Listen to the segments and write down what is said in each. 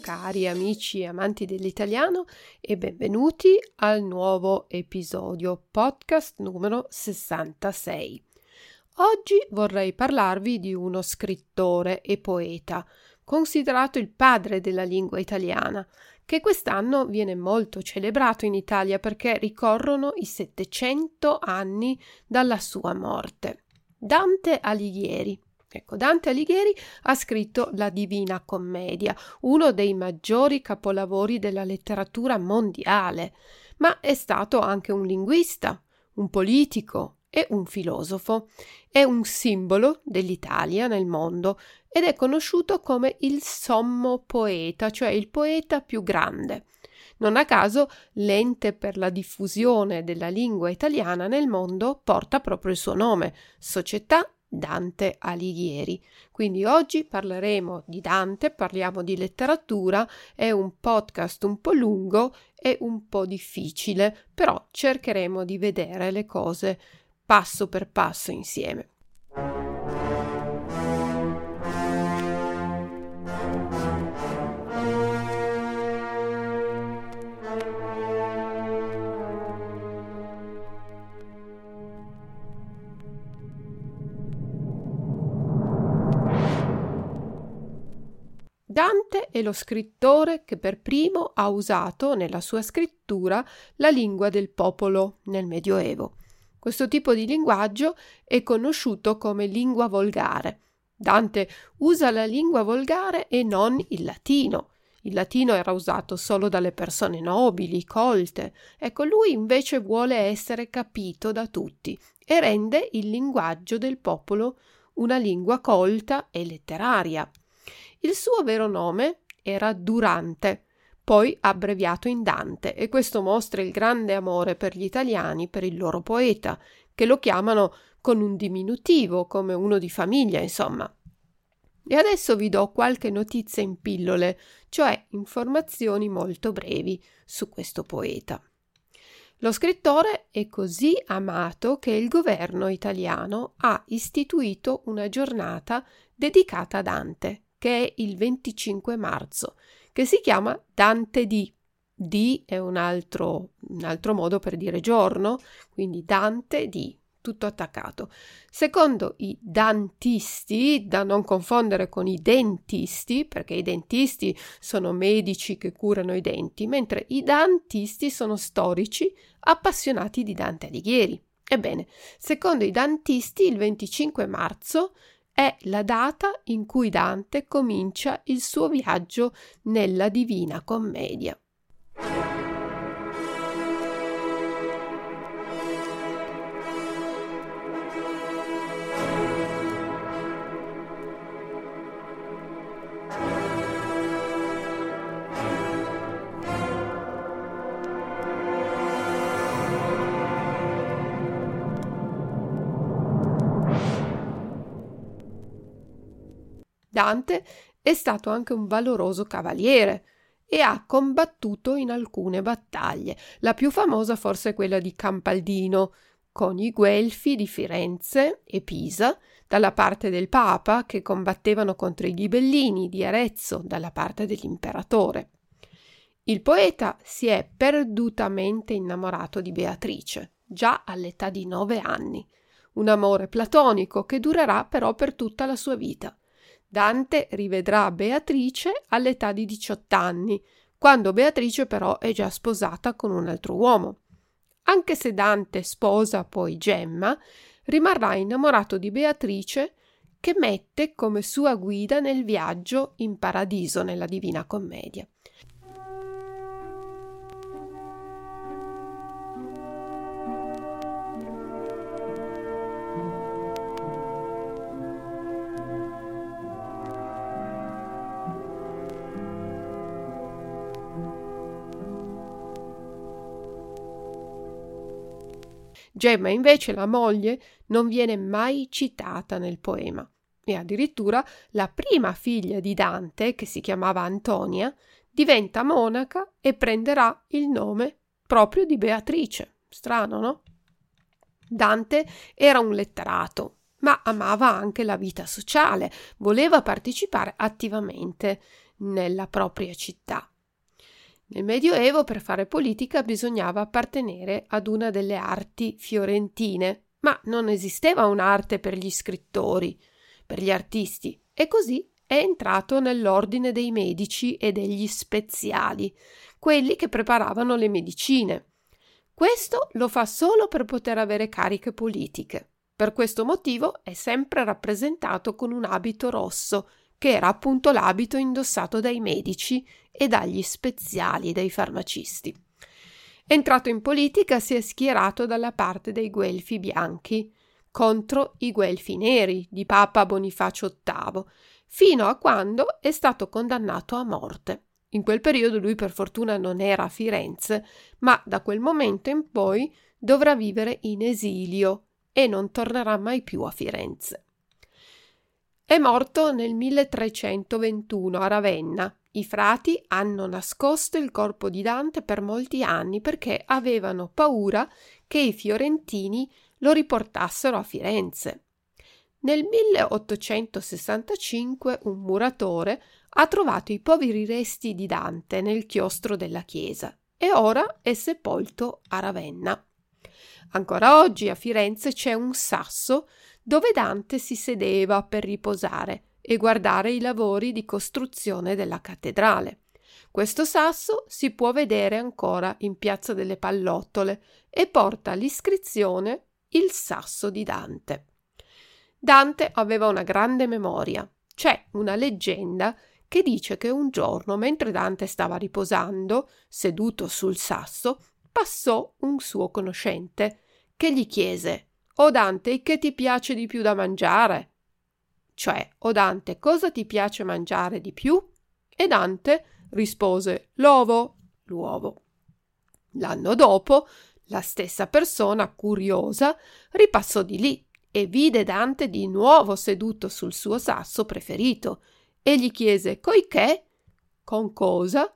Cari amici e amanti dell'italiano e benvenuti al nuovo episodio podcast numero 66. Oggi vorrei parlarvi di uno scrittore e poeta, considerato il padre della lingua italiana, che quest'anno viene molto celebrato in Italia perché ricorrono i 700 anni dalla sua morte. Dante Alighieri Ecco, Dante Alighieri ha scritto La Divina Commedia, uno dei maggiori capolavori della letteratura mondiale, ma è stato anche un linguista, un politico e un filosofo. È un simbolo dell'Italia nel mondo ed è conosciuto come il sommo poeta, cioè il poeta più grande. Non a caso l'ente per la diffusione della lingua italiana nel mondo porta proprio il suo nome, Società Dante Alighieri. Quindi oggi parleremo di Dante, parliamo di letteratura, è un podcast un po' lungo e un po' difficile, però cercheremo di vedere le cose passo per passo insieme. È lo scrittore che per primo ha usato nella sua scrittura la lingua del popolo nel Medioevo. Questo tipo di linguaggio è conosciuto come lingua volgare. Dante usa la lingua volgare e non il latino. Il latino era usato solo dalle persone nobili, colte. Ecco, lui invece vuole essere capito da tutti e rende il linguaggio del popolo una lingua colta e letteraria. Il suo vero nome era Durante, poi abbreviato in Dante, e questo mostra il grande amore per gli italiani, per il loro poeta, che lo chiamano con un diminutivo, come uno di famiglia, insomma. E adesso vi do qualche notizia in pillole, cioè informazioni molto brevi su questo poeta. Lo scrittore è così amato che il governo italiano ha istituito una giornata dedicata a Dante, che è il 25 marzo, che si chiama Dante D. D è un altro, un altro modo per dire giorno, quindi Dante D, tutto attaccato. Secondo i dantisti, da non confondere con i dentisti, perché i dentisti sono medici che curano i denti, mentre i dantisti sono storici appassionati di Dante Alighieri. Ebbene, secondo i dantisti, il 25 marzo è la data in cui Dante comincia il suo viaggio nella Divina Commedia. Dante è stato anche un valoroso cavaliere e ha combattuto in alcune battaglie, la più famosa forse è quella di Campaldino, con i Guelfi di Firenze e Pisa, dalla parte del Papa, che combattevano contro i Ghibellini di Arezzo, dalla parte dell'imperatore. Il poeta si è perdutamente innamorato di Beatrice, già all'età di nove anni, un amore platonico che durerà però per tutta la sua vita. Dante rivedrà Beatrice all'età di 18 anni, quando Beatrice però è già sposata con un altro uomo. Anche se Dante sposa poi Gemma, rimarrà innamorato di Beatrice che mette come sua guida nel viaggio in paradiso nella Divina Commedia. Gemma invece, la moglie, non viene mai citata nel poema e addirittura la prima figlia di Dante, che si chiamava Antonia, diventa monaca e prenderà il nome proprio di Beatrice. Strano, no? Dante era un letterato, ma amava anche la vita sociale, voleva partecipare attivamente nella propria città. Nel Medioevo per fare politica bisognava appartenere ad una delle arti fiorentine, ma non esisteva un'arte per gli scrittori, per gli artisti, e così è entrato nell'ordine dei medici e degli speziali, quelli che preparavano le medicine. Questo lo fa solo per poter avere cariche politiche. Per questo motivo è sempre rappresentato con un abito rosso, che era appunto l'abito indossato dai medici e dagli speziali dei farmacisti. Entrato in politica si è schierato dalla parte dei guelfi bianchi contro i guelfi neri di Papa Bonifacio VIII, fino a quando è stato condannato a morte. In quel periodo lui per fortuna non era a Firenze, ma da quel momento in poi dovrà vivere in esilio e non tornerà mai più a Firenze. È morto nel 1321 a Ravenna. I frati hanno nascosto il corpo di Dante per molti anni perché avevano paura che i fiorentini lo riportassero a Firenze. Nel 1865 un muratore ha trovato i poveri resti di Dante nel chiostro della chiesa e ora è sepolto a Ravenna. Ancora oggi a Firenze c'è un sasso dove Dante si sedeva per riposare e guardare i lavori di costruzione della cattedrale. Questo sasso si può vedere ancora in Piazza delle Pallottole e porta l'iscrizione Il sasso di Dante. Dante aveva una grande memoria. C'è una leggenda che dice che un giorno, mentre Dante stava riposando, seduto sul sasso, passò un suo conoscente che gli chiese o Dante, che ti piace di più da mangiare? Cioè, o Dante, cosa ti piace mangiare di più? E Dante rispose l'uovo, l'uovo. L'anno dopo, la stessa persona, curiosa, ripassò di lì e vide Dante di nuovo seduto sul suo sasso preferito e gli chiese Coicché? Con cosa?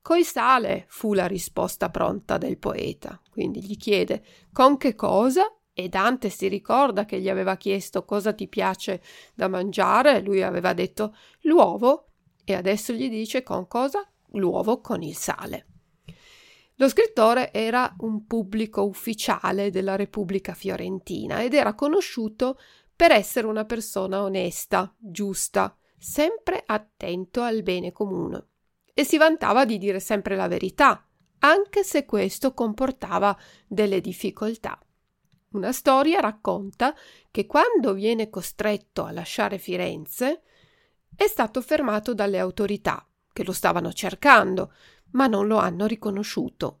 Coi sale fu la risposta pronta del poeta. Quindi gli chiede con che cosa? E Dante si ricorda che gli aveva chiesto cosa ti piace da mangiare, lui aveva detto l'uovo e adesso gli dice con cosa? L'uovo con il sale. Lo scrittore era un pubblico ufficiale della Repubblica Fiorentina ed era conosciuto per essere una persona onesta, giusta, sempre attento al bene comune e si vantava di dire sempre la verità, anche se questo comportava delle difficoltà. Una storia racconta che quando viene costretto a lasciare Firenze è stato fermato dalle autorità che lo stavano cercando, ma non lo hanno riconosciuto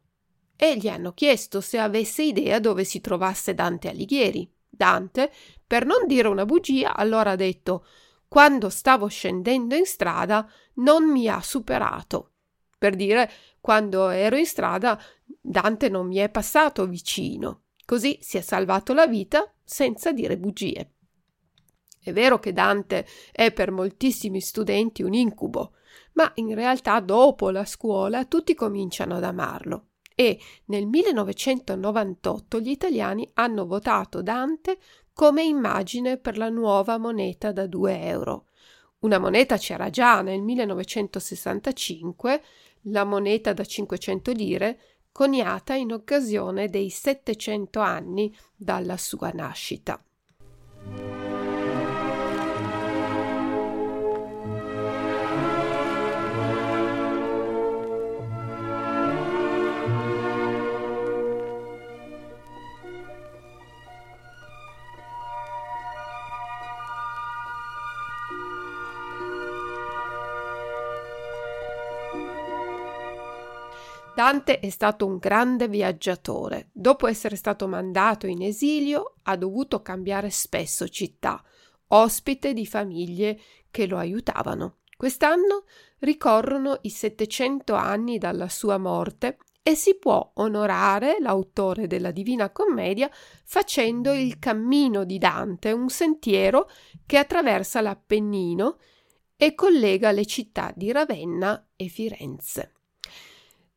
e gli hanno chiesto se avesse idea dove si trovasse Dante Alighieri. Dante, per non dire una bugia, allora ha detto quando stavo scendendo in strada non mi ha superato. Per dire, quando ero in strada Dante non mi è passato vicino. Così si è salvato la vita senza dire bugie. È vero che Dante è per moltissimi studenti un incubo, ma in realtà dopo la scuola tutti cominciano ad amarlo e nel 1998 gli italiani hanno votato Dante come immagine per la nuova moneta da 2 euro. Una moneta c'era già nel 1965, la moneta da 500 lire, coniata in occasione dei 700 anni dalla sua nascita. Dante è stato un grande viaggiatore. Dopo essere stato mandato in esilio, ha dovuto cambiare spesso città, ospite di famiglie che lo aiutavano. Quest'anno ricorrono i 700 anni dalla sua morte e si può onorare l'autore della Divina Commedia facendo il cammino di Dante, un sentiero che attraversa l'Appennino e collega le città di Ravenna e Firenze.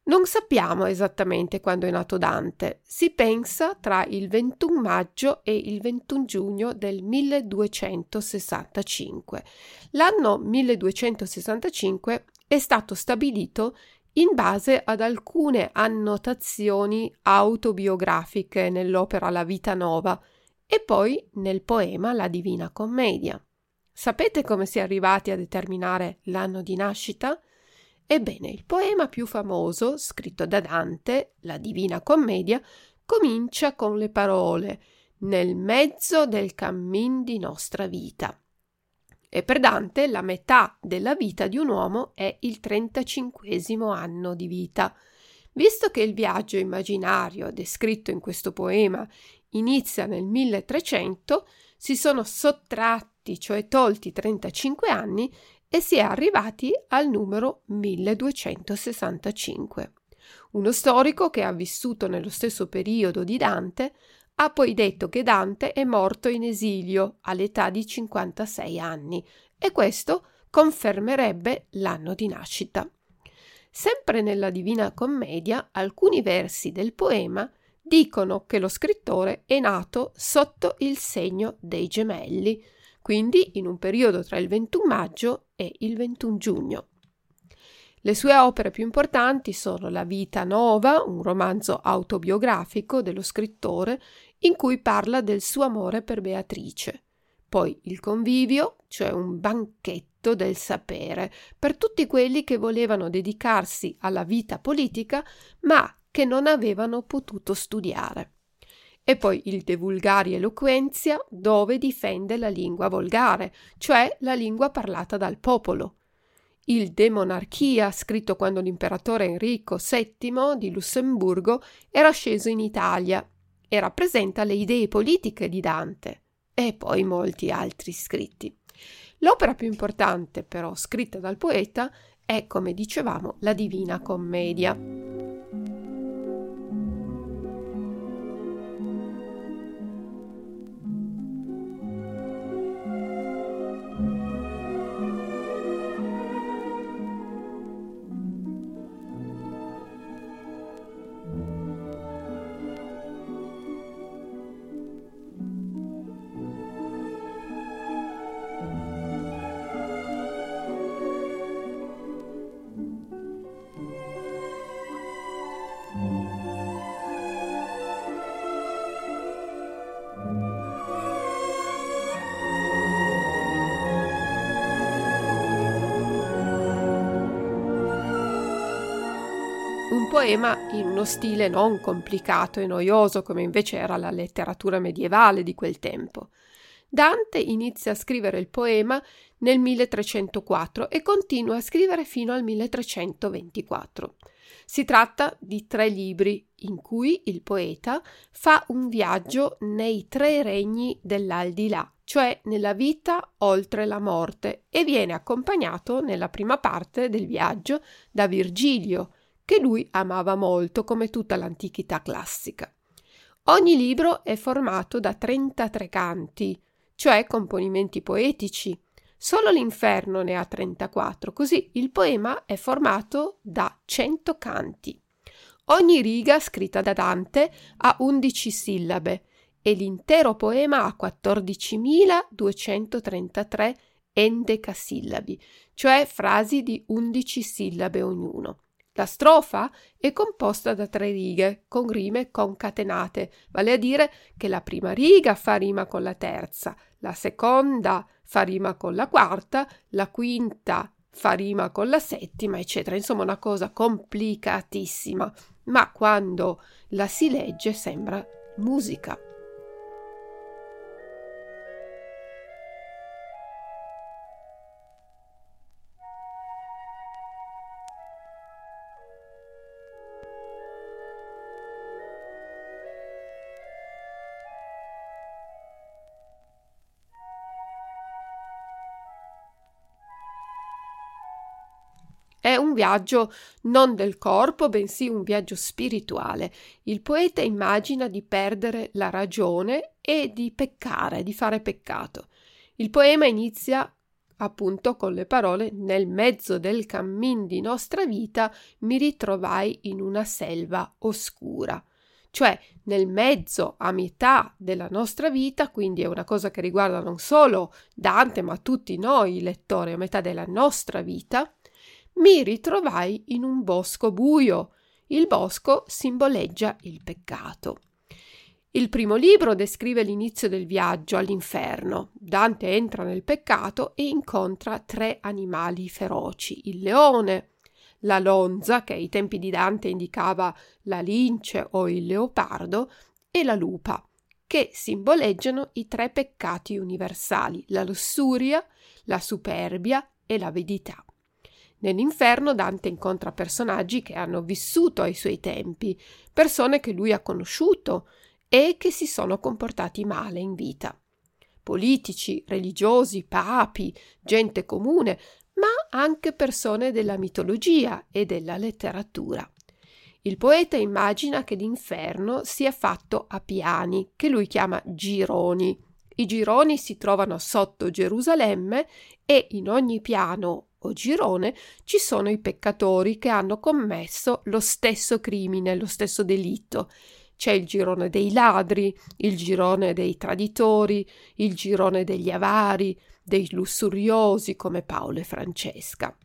Non sappiamo esattamente quando è nato Dante, si pensa tra il 21 maggio e il 21 giugno del 1265. L'anno 1265 è stato stabilito in base ad alcune annotazioni autobiografiche nell'opera La vita nova e poi nel poema La Divina Commedia. Sapete come si è arrivati a determinare l'anno di nascita? Ebbene, il poema più famoso, scritto da Dante, la Divina Commedia, comincia con le parole nel mezzo del cammin di nostra vita. E per Dante la metà della vita di un uomo è il 35 anno di vita. Visto che il viaggio immaginario descritto in questo poema inizia nel 1300, si sono sottratti, cioè tolti 35 anni e si è arrivati al numero 1265. Uno storico che ha vissuto nello stesso periodo di Dante ha poi detto che Dante è morto in esilio all'età di 56 anni e questo confermerebbe l'anno di nascita. Sempre nella Divina Commedia alcuni versi del poema dicono che lo scrittore è nato sotto il segno dei gemelli, quindi in un periodo tra il 21 maggio e il 21 giugno. Le sue opere più importanti sono La vita nova, un romanzo autobiografico dello scrittore in cui parla del suo amore per Beatrice, poi Il convivio, cioè un banchetto del sapere per tutti quelli che volevano dedicarsi alla vita politica ma che non avevano potuto studiare e poi il De Vulgari Eloquenzia, dove difende la lingua volgare, cioè la lingua parlata dal popolo. Il De Monarchia, scritto quando l'imperatore Enrico VII di Lussemburgo era sceso in Italia e rappresenta le idee politiche di Dante, e poi molti altri scritti. L'opera più importante, però, scritta dal poeta è, come dicevamo, la Divina Commedia. Poema in uno stile non complicato e noioso come invece era la letteratura medievale di quel tempo. Dante inizia a scrivere il poema nel 1304 e continua a scrivere fino al 1324. Si tratta di tre libri in cui il poeta fa un viaggio nei tre regni dell'aldilà, cioè nella vita oltre la morte, e viene accompagnato nella prima parte del viaggio da Virgilio, che lui amava molto come tutta l'antichità classica. Ogni libro è formato da 33 canti, cioè componimenti poetici. Solo l'inferno ne ha 34, così il poema è formato da 100 canti. Ogni riga scritta da Dante ha 11 sillabe e l'intero poema ha 14.233 endecasillabi, cioè frasi di 11 sillabe ognuno. La strofa è composta da tre righe con rime concatenate, vale a dire che la prima riga fa rima con la terza, la seconda fa rima con la quarta, la quinta fa rima con la settima, eccetera. Insomma, una cosa complicatissima, ma quando la si legge sembra musica. Un viaggio non del corpo, bensì un viaggio spirituale. Il poeta immagina di perdere la ragione e di peccare, di fare peccato. Il poema inizia appunto con le parole nel mezzo del cammin di nostra vita mi ritrovai in una selva oscura cioè nel mezzo, a metà della nostra vita, quindi è una cosa che riguarda non solo Dante, ma tutti noi lettori, a metà della nostra vita, mi ritrovai in un bosco buio. Il bosco simboleggia il peccato. Il primo libro descrive l'inizio del viaggio all'inferno. Dante entra nel peccato e incontra tre animali feroci, il leone, la lonza, che ai tempi di Dante indicava la lince o il leopardo, e la lupa, che simboleggiano i tre peccati universali, la lussuria, la superbia e l'avidità. Nell'inferno Dante incontra personaggi che hanno vissuto ai suoi tempi, persone che lui ha conosciuto e che si sono comportati male in vita. Politici, religiosi, papi, gente comune, ma anche persone della mitologia e della letteratura. Il poeta immagina che l'inferno sia fatto a piani, che lui chiama gironi. I gironi si trovano sotto Gerusalemme e in ogni piano o girone ci sono i peccatori che hanno commesso lo stesso crimine, lo stesso delitto. C'è il girone dei ladri, il girone dei traditori, il girone degli avari, dei lussuriosi come Paolo e Francesca.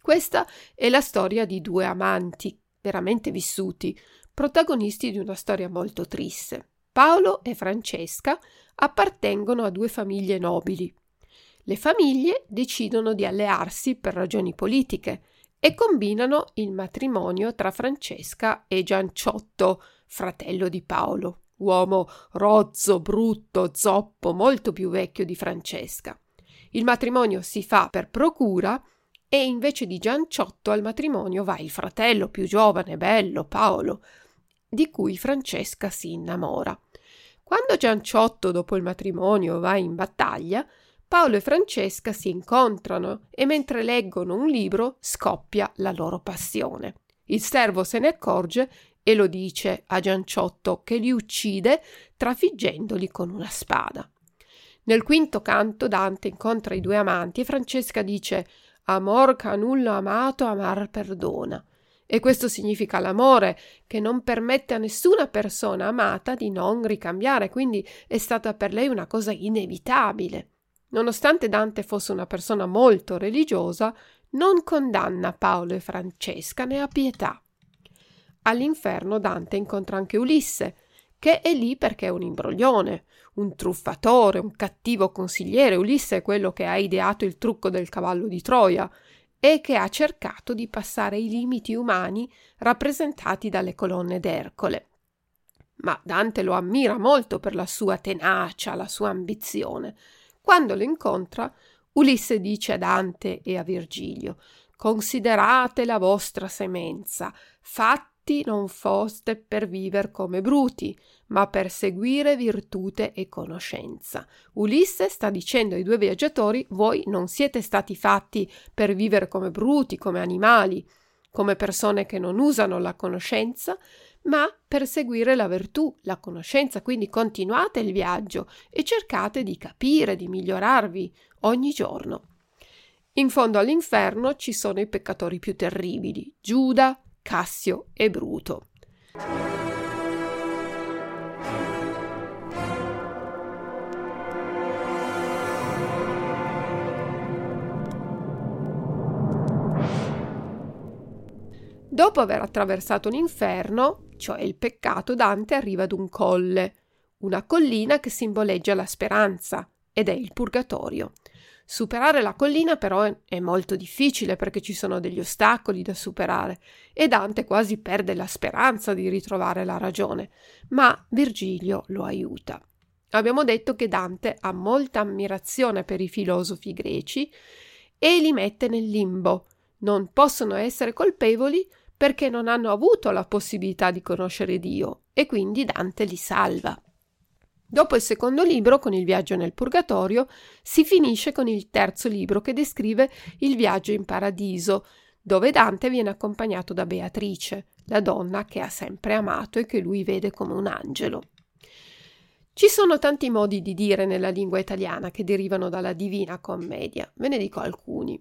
Questa è la storia di due amanti, veramente vissuti, protagonisti di una storia molto triste. Paolo e Francesca appartengono a due famiglie nobili, le famiglie decidono di allearsi per ragioni politiche e combinano il matrimonio tra Francesca e Gianciotto, fratello di Paolo, uomo rozzo, brutto, zoppo, molto più vecchio di Francesca. Il matrimonio si fa per procura e invece di Gianciotto al matrimonio va il fratello più giovane, bello, Paolo, di cui Francesca si innamora. Quando Gianciotto, dopo il matrimonio, va in battaglia, Paolo e Francesca si incontrano e mentre leggono un libro scoppia la loro passione. Il servo se ne accorge e lo dice a Gianciotto che li uccide trafiggendoli con una spada. Nel quinto canto Dante incontra i due amanti e Francesca dice Amor che nulla amato amar perdona. E questo significa l'amore che non permette a nessuna persona amata di non ricambiare, quindi è stata per lei una cosa inevitabile. Nonostante Dante fosse una persona molto religiosa, non condanna Paolo e Francesca, ne ha pietà. All'inferno Dante incontra anche Ulisse, che è lì perché è un imbroglione, un truffatore, un cattivo consigliere. Ulisse è quello che ha ideato il trucco del cavallo di Troia e che ha cercato di passare i limiti umani rappresentati dalle colonne d'Ercole. Ma Dante lo ammira molto per la sua tenacia, la sua ambizione. Quando lo incontra, Ulisse dice a Dante e a Virgilio Considerate la vostra semenza, fatti non foste per viver come bruti, ma per seguire virtute e conoscenza. Ulisse sta dicendo ai due viaggiatori voi non siete stati fatti per vivere come bruti, come animali, come persone che non usano la conoscenza, ma per seguire la virtù, la conoscenza, quindi continuate il viaggio e cercate di capire, di migliorarvi ogni giorno. In fondo all'inferno ci sono i peccatori più terribili, Giuda, Cassio e Bruto. Dopo aver attraversato l'inferno, cioè il peccato, Dante arriva ad un colle, una collina che simboleggia la speranza, ed è il purgatorio. Superare la collina però è molto difficile perché ci sono degli ostacoli da superare e Dante quasi perde la speranza di ritrovare la ragione, ma Virgilio lo aiuta. Abbiamo detto che Dante ha molta ammirazione per i filosofi greci e li mette nel limbo. Non possono essere colpevoli perché non hanno avuto la possibilità di conoscere Dio e quindi Dante li salva. Dopo il secondo libro, con il viaggio nel purgatorio, si finisce con il terzo libro che descrive il viaggio in paradiso, dove Dante viene accompagnato da Beatrice, la donna che ha sempre amato e che lui vede come un angelo. Ci sono tanti modi di dire nella lingua italiana che derivano dalla Divina Commedia, ve ne dico alcuni.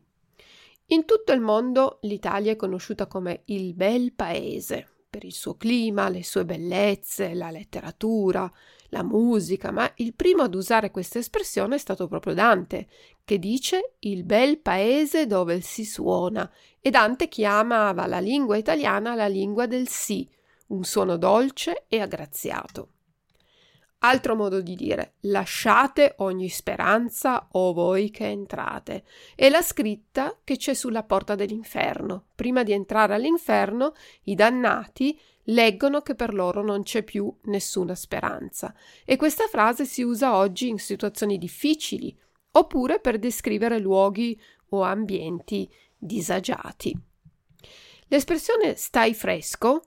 In tutto il mondo l'Italia è conosciuta come il bel paese, per il suo clima, le sue bellezze, la letteratura, la musica, ma il primo ad usare questa espressione è stato proprio Dante, che dice il bel paese dove si suona, e Dante chiamava la lingua italiana la lingua del sì, un suono dolce e aggraziato. Altro modo di dire, lasciate ogni speranza o voi che entrate. È la scritta che c'è sulla porta dell'inferno. Prima di entrare all'inferno, i dannati leggono che per loro non c'è più nessuna speranza. E questa frase si usa oggi in situazioni difficili oppure per descrivere luoghi o ambienti disagiati. L'espressione stai fresco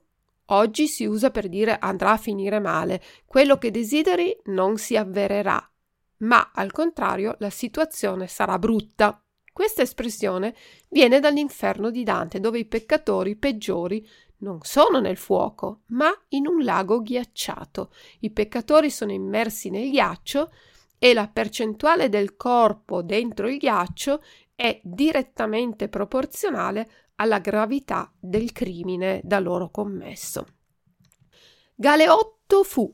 oggi si usa per dire andrà a finire male, quello che desideri non si avvererà, ma al contrario la situazione sarà brutta. Questa espressione viene dall'inferno di Dante, dove i peccatori peggiori non sono nel fuoco, ma in un lago ghiacciato. I peccatori sono immersi nel ghiaccio e la percentuale del corpo dentro il ghiaccio è direttamente proporzionale alla gravità del crimine da loro commesso. Galeotto fu.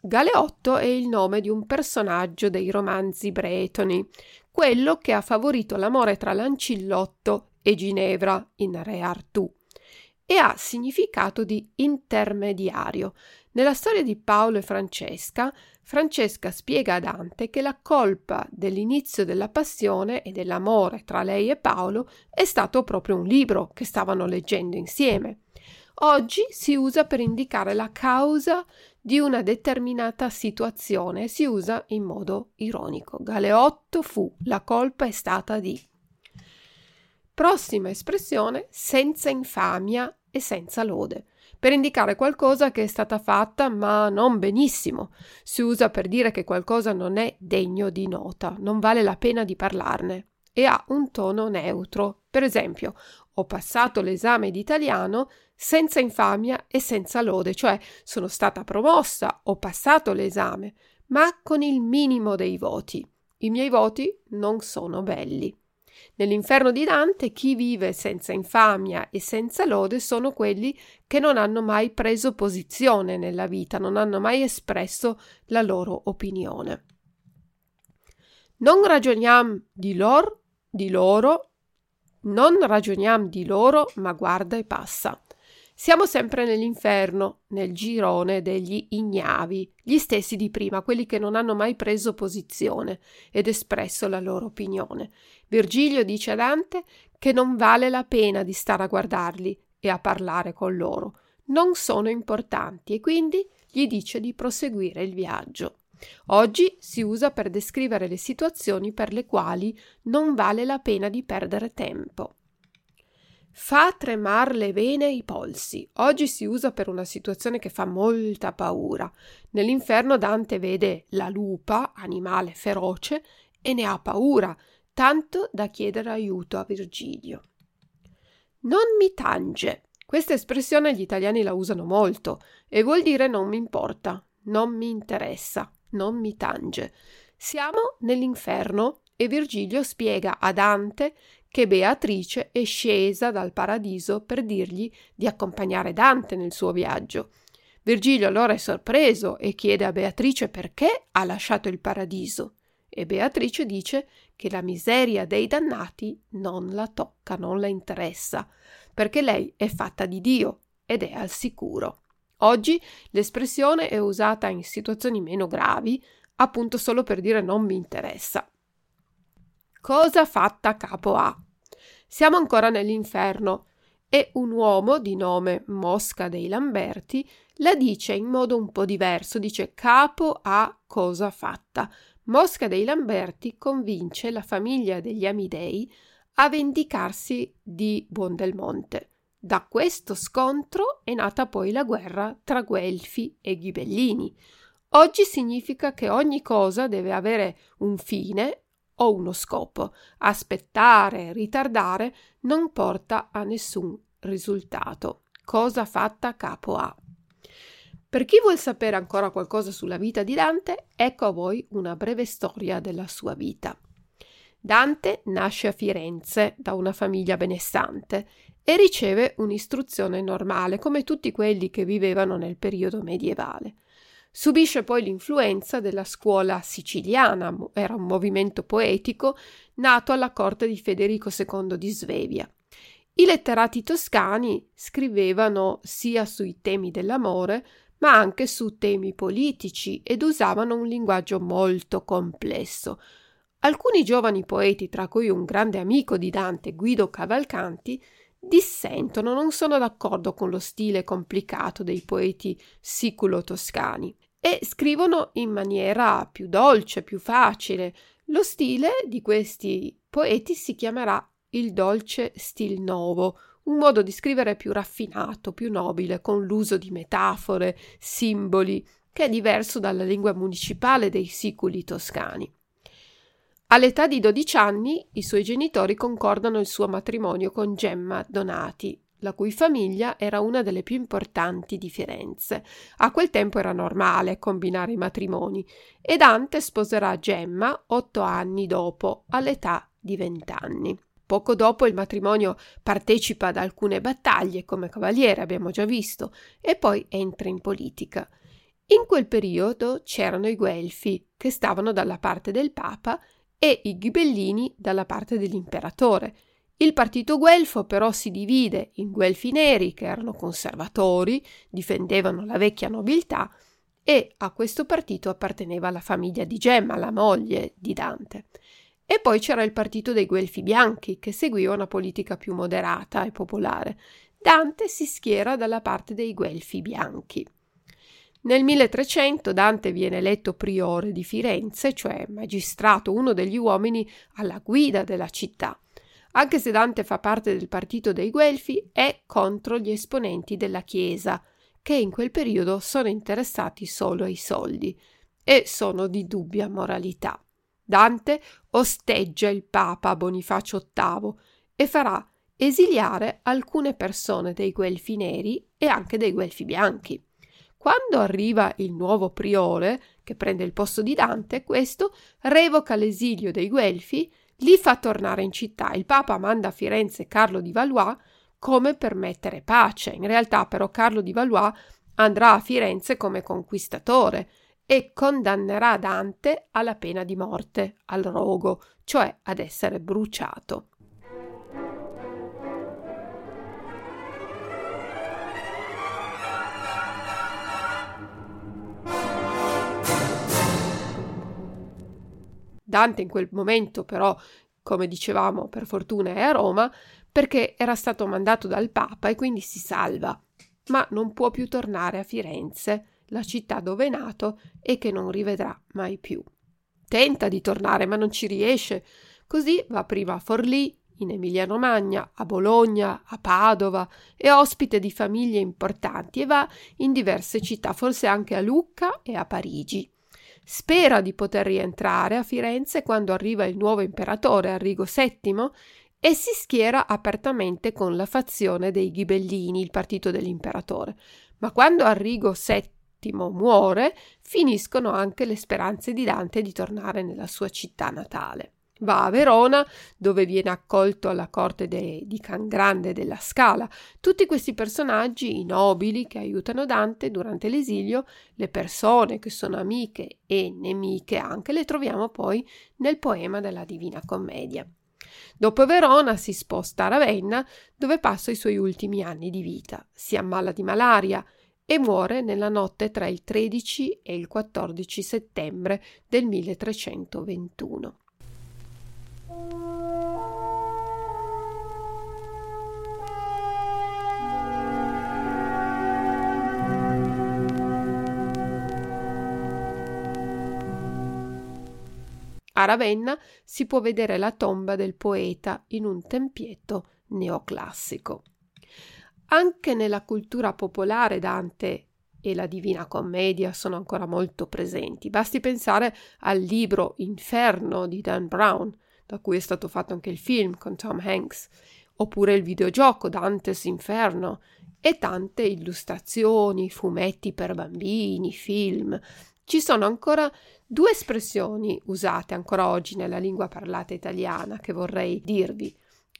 Galeotto è il nome di un personaggio dei romanzi bretoni, quello che ha favorito l'amore tra Lancillotto e Ginevra in Re Artù e ha significato di intermediario. Nella storia di Paolo e Francesca, Francesca spiega a Dante che la colpa dell'inizio della passione e dell'amore tra lei e Paolo è stato proprio un libro che stavano leggendo insieme. Oggi si usa per indicare la causa di una determinata situazione si usa in modo ironico. Galeotto fu, la colpa è stata di. Prossima espressione, senza infamia e senza lode, per indicare qualcosa che è stata fatta ma non benissimo. Si usa per dire che qualcosa non è degno di nota, non vale la pena di parlarne e ha un tono neutro. Per esempio, ho passato l'esame di italiano senza infamia e senza lode, cioè sono stata promossa, ho passato l'esame, ma con il minimo dei voti. I miei voti non sono belli. Nell'inferno di Dante chi vive senza infamia e senza lode sono quelli che non hanno mai preso posizione nella vita, non hanno mai espresso la loro opinione. Non ragioniamo di loro, di loro, non ragioniamo di loro, ma guarda e passa. Siamo sempre nell'inferno, nel girone degli ignavi, gli stessi di prima, quelli che non hanno mai preso posizione ed espresso la loro opinione. Virgilio dice a Dante che non vale la pena di stare a guardarli e a parlare con loro. Non sono importanti e quindi gli dice di proseguire il viaggio. Oggi si usa per descrivere le situazioni per le quali non vale la pena di perdere tempo. Fa tremar le vene e i polsi. Oggi si usa per una situazione che fa molta paura. Nell'inferno Dante vede la lupa, animale feroce, e ne ha paura, tanto da chiedere aiuto a Virgilio. Non mi tange. Questa espressione gli italiani la usano molto e vuol dire non mi importa, non mi interessa, non mi tange. Siamo nell'inferno e Virgilio spiega a Dante che Beatrice è scesa dal paradiso per dirgli di accompagnare Dante nel suo viaggio. Virgilio allora è sorpreso e chiede a Beatrice perché ha lasciato il paradiso e Beatrice dice che la miseria dei dannati non la tocca, non la interessa, perché lei è fatta di Dio ed è al sicuro. Oggi l'espressione è usata in situazioni meno gravi, appunto solo per dire non mi interessa. Cosa fatta capo A? Siamo ancora nell'inferno e un uomo di nome Mosca dei Lamberti la dice in modo un po' diverso, dice capo a cosa fatta. Mosca dei Lamberti convince la famiglia degli Amidei a vendicarsi di Buondelmonte. Da questo scontro è nata poi la guerra tra Guelfi e Ghibellini. Oggi significa che ogni cosa deve avere un fine o uno scopo. Aspettare, ritardare non porta a nessun risultato. Cosa fatta capo A. Per chi vuol sapere ancora qualcosa sulla vita di Dante, ecco a voi una breve storia della sua vita. Dante nasce a Firenze da una famiglia benestante e riceve un'istruzione normale come tutti quelli che vivevano nel periodo medievale. Subisce poi l'influenza della scuola siciliana, era un movimento poetico nato alla corte di Federico II di Svevia. I letterati toscani scrivevano sia sui temi dell'amore, ma anche su temi politici ed usavano un linguaggio molto complesso, Alcuni giovani poeti, tra cui un grande amico di Dante, Guido Cavalcanti, dissentono, non sono d'accordo con lo stile complicato dei poeti siculo-toscani e scrivono in maniera più dolce, più facile. Lo stile di questi poeti si chiamerà il dolce stil novo, un modo di scrivere più raffinato, più nobile, con l'uso di metafore, simboli, che è diverso dalla lingua municipale dei siculi toscani. All'età di 12 anni i suoi genitori concordano il suo matrimonio con Gemma Donati, la cui famiglia era una delle più importanti di Firenze. A quel tempo era normale combinare i matrimoni e Dante sposerà Gemma otto anni dopo, all'età di vent'anni. Poco dopo il matrimonio partecipa ad alcune battaglie come cavaliere, abbiamo già visto, e poi entra in politica. In quel periodo c'erano i Guelfi, che stavano dalla parte del Papa e i ghibellini dalla parte dell'imperatore. Il partito guelfo però si divide in guelfi neri, che erano conservatori, difendevano la vecchia nobiltà, e a questo partito apparteneva la famiglia di Gemma, la moglie di Dante. E poi c'era il partito dei guelfi bianchi, che seguiva una politica più moderata e popolare. Dante si schiera dalla parte dei guelfi bianchi. Nel 1300 Dante viene eletto priore di Firenze, cioè magistrato, uno degli uomini alla guida della città. Anche se Dante fa parte del partito dei Guelfi, è contro gli esponenti della Chiesa, che in quel periodo sono interessati solo ai soldi e sono di dubbia moralità. Dante osteggia il Papa Bonifacio VIII e farà esiliare alcune persone dei Guelfi neri e anche dei Guelfi bianchi. Quando arriva il nuovo priore, che prende il posto di Dante, questo revoca l'esilio dei Guelfi, li fa tornare in città. Il Papa manda a Firenze Carlo di Valois come per mettere pace. In realtà, però, Carlo di Valois andrà a Firenze come conquistatore e condannerà Dante alla pena di morte, al rogo, cioè ad essere bruciato. Dante in quel momento però, come dicevamo, per fortuna è a Roma perché era stato mandato dal Papa e quindi si salva, ma non può più tornare a Firenze, la città dove è nato e che non rivedrà mai più. Tenta di tornare, ma non ci riesce. Così va prima a Forlì, in Emilia-Romagna, a Bologna, a Padova, è ospite di famiglie importanti e va in diverse città, forse anche a Lucca e a Parigi. Spera di poter rientrare a Firenze quando arriva il nuovo imperatore Arrigo VII e si schiera apertamente con la fazione dei Ghibellini, il partito dell'imperatore. Ma quando Arrigo VII muore, finiscono anche le speranze di Dante di tornare nella sua città natale. Va a Verona, dove viene accolto alla corte de, di Can Grande della Scala. Tutti questi personaggi, i nobili che aiutano Dante durante l'esilio, le persone che sono amiche e nemiche anche, le troviamo poi nel poema della Divina Commedia. Dopo Verona si sposta a Ravenna, dove passa i suoi ultimi anni di vita. Si ammala di malaria e muore nella notte tra il 13 e il 14 settembre del 1321. A Ravenna si può vedere la tomba del poeta in un tempietto neoclassico. Anche nella cultura popolare Dante e la Divina Commedia sono ancora molto presenti. Basti pensare al libro Inferno di Dan Brown, da cui è stato fatto anche il film con Tom Hanks, oppure il videogioco Dante's Inferno e tante illustrazioni, fumetti per bambini, film. Ci sono ancora due espressioni usate ancora oggi nella lingua parlata italiana che vorrei dirvi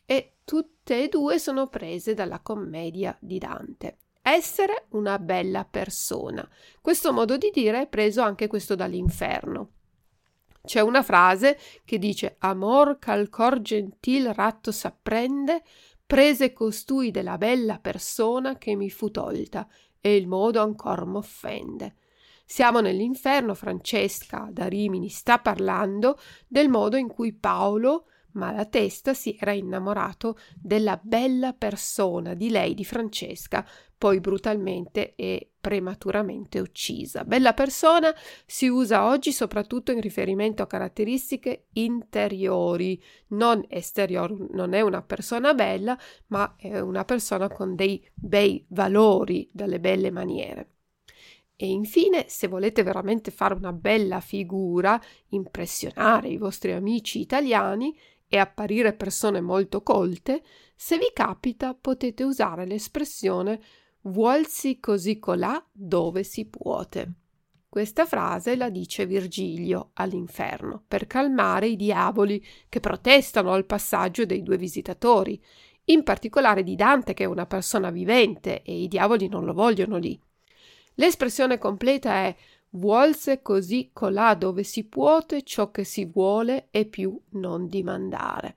e tutte e due sono prese dalla commedia di Dante. Essere una bella persona. Questo modo di dire è preso anche questo dall'inferno. C'è una frase che dice Amor cal cor gentil ratto s'apprende, prese costui della bella persona che mi fu tolta, e il modo ancor m'offende. Siamo nell'inferno, Francesca da Rimini sta parlando del modo in cui Paolo Malatesta si era innamorato della bella persona di lei, di Francesca, poi brutalmente e prematuramente uccisa. Bella persona si usa oggi soprattutto in riferimento a caratteristiche interiori, non esteriori. Non è una persona bella, ma è una persona con dei bei valori, dalle belle maniere. E infine, se volete veramente fare una bella figura, impressionare i vostri amici italiani, e apparire persone molto colte, se vi capita potete usare l'espressione vuolsi così colà dove si puote. Questa frase la dice Virgilio all'inferno per calmare i diavoli che protestano al passaggio dei due visitatori, in particolare di Dante che è una persona vivente e i diavoli non lo vogliono lì. L'espressione completa è vuolse così colà dove si puote ciò che si vuole e più non dimandare.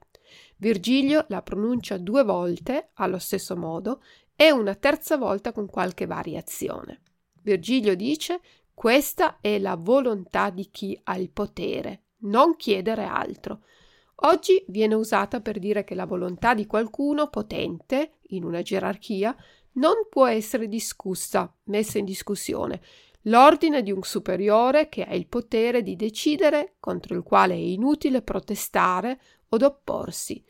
Virgilio la pronuncia due volte allo stesso modo e una terza volta con qualche variazione. Virgilio dice questa è la volontà di chi ha il potere, non chiedere altro. Oggi viene usata per dire che la volontà di qualcuno potente, in una gerarchia, non può essere discussa, messa in discussione, l'ordine di un superiore che ha il potere di decidere contro il quale è inutile protestare od opporsi.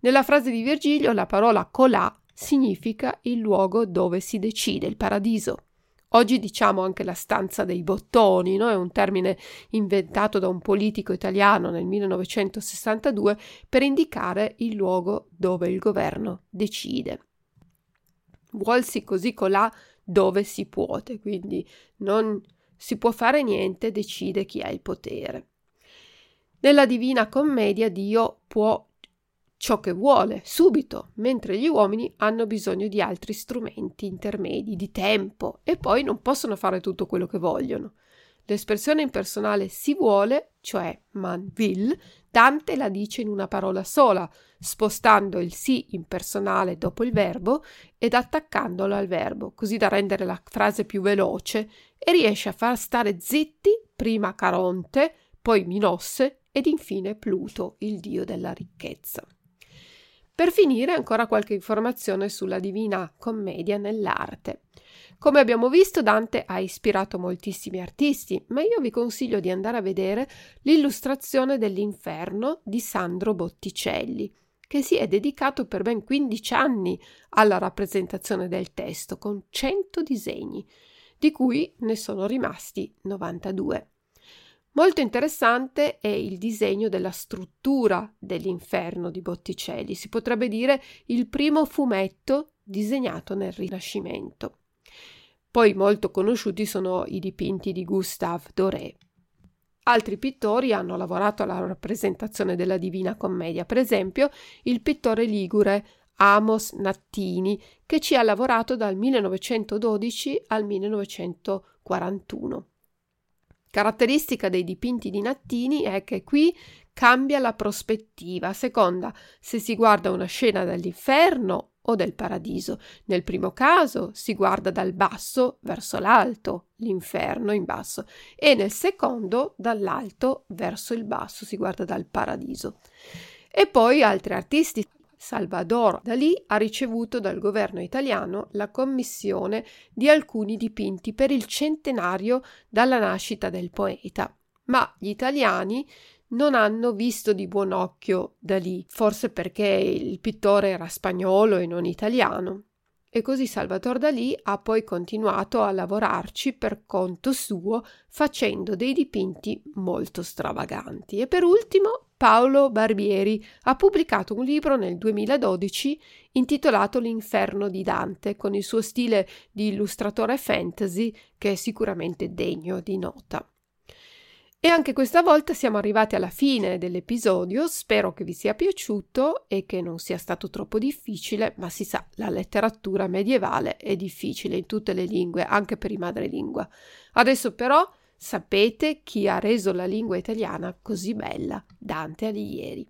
Nella frase di Virgilio la parola colà significa il luogo dove si decide, il paradiso. Oggi diciamo anche la stanza dei bottoni, no? è un termine inventato da un politico italiano nel 1962 per indicare il luogo dove il governo decide. Vuolsi così colà dove si puote, quindi non si può fare niente, decide chi ha il potere. Nella Divina Commedia Dio può ciò che vuole subito, mentre gli uomini hanno bisogno di altri strumenti intermedi, di tempo e poi non possono fare tutto quello che vogliono. L'espressione impersonale si vuole, cioè man will, Dante la dice in una parola sola, spostando il sì impersonale dopo il verbo ed attaccandolo al verbo, così da rendere la frase più veloce e riesce a far stare zitti prima Caronte, poi Minosse ed infine Pluto, il dio della ricchezza. Per finire ancora qualche informazione sulla Divina Commedia nell'arte. Come abbiamo visto, Dante ha ispirato moltissimi artisti, ma io vi consiglio di andare a vedere l'illustrazione dell'Inferno di Sandro Botticelli, che si è dedicato per ben 15 anni alla rappresentazione del testo, con 100 disegni, di cui ne sono rimasti 92. Molto interessante è il disegno della struttura dell'inferno di Botticelli, si potrebbe dire il primo fumetto disegnato nel Rinascimento. Poi molto conosciuti sono i dipinti di Gustave Doré. Altri pittori hanno lavorato alla rappresentazione della Divina Commedia, per esempio il pittore ligure Amos Nattini, che ci ha lavorato dal 1912 al 1941. Caratteristica dei dipinti di Nattini è che qui cambia la prospettiva, a seconda se si guarda una scena dell'inferno o del paradiso. Nel primo caso si guarda dal basso verso l'alto, l'inferno in basso, e nel secondo dall'alto verso il basso, si guarda dal paradiso. E poi altri artisti. Salvador Dalì ha ricevuto dal governo italiano la commissione di alcuni dipinti per il centenario dalla nascita del poeta. Ma gli italiani non hanno visto di buon occhio Dalì, forse perché il pittore era spagnolo e non italiano. E così Salvatore Dalì ha poi continuato a lavorarci per conto suo facendo dei dipinti molto stravaganti. E per ultimo Paolo Barbieri ha pubblicato un libro nel 2012 intitolato L'inferno di Dante, con il suo stile di illustratore fantasy che è sicuramente degno di nota. E anche questa volta siamo arrivati alla fine dell'episodio, spero che vi sia piaciuto e che non sia stato troppo difficile, ma si sa, la letteratura medievale è difficile in tutte le lingue, anche per i madrelingua. Adesso però sapete chi ha reso la lingua italiana così bella, Dante Alighieri.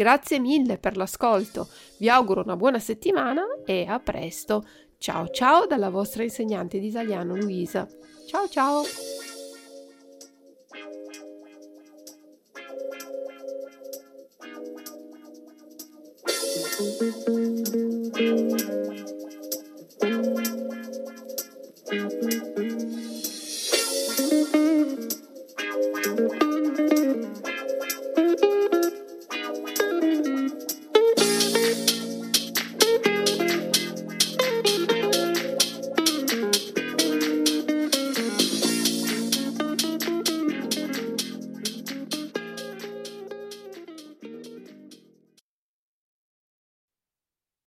Grazie mille per l'ascolto, vi auguro una buona settimana e a presto. Ciao ciao dalla vostra insegnante di italiano Luisa. Ciao ciao!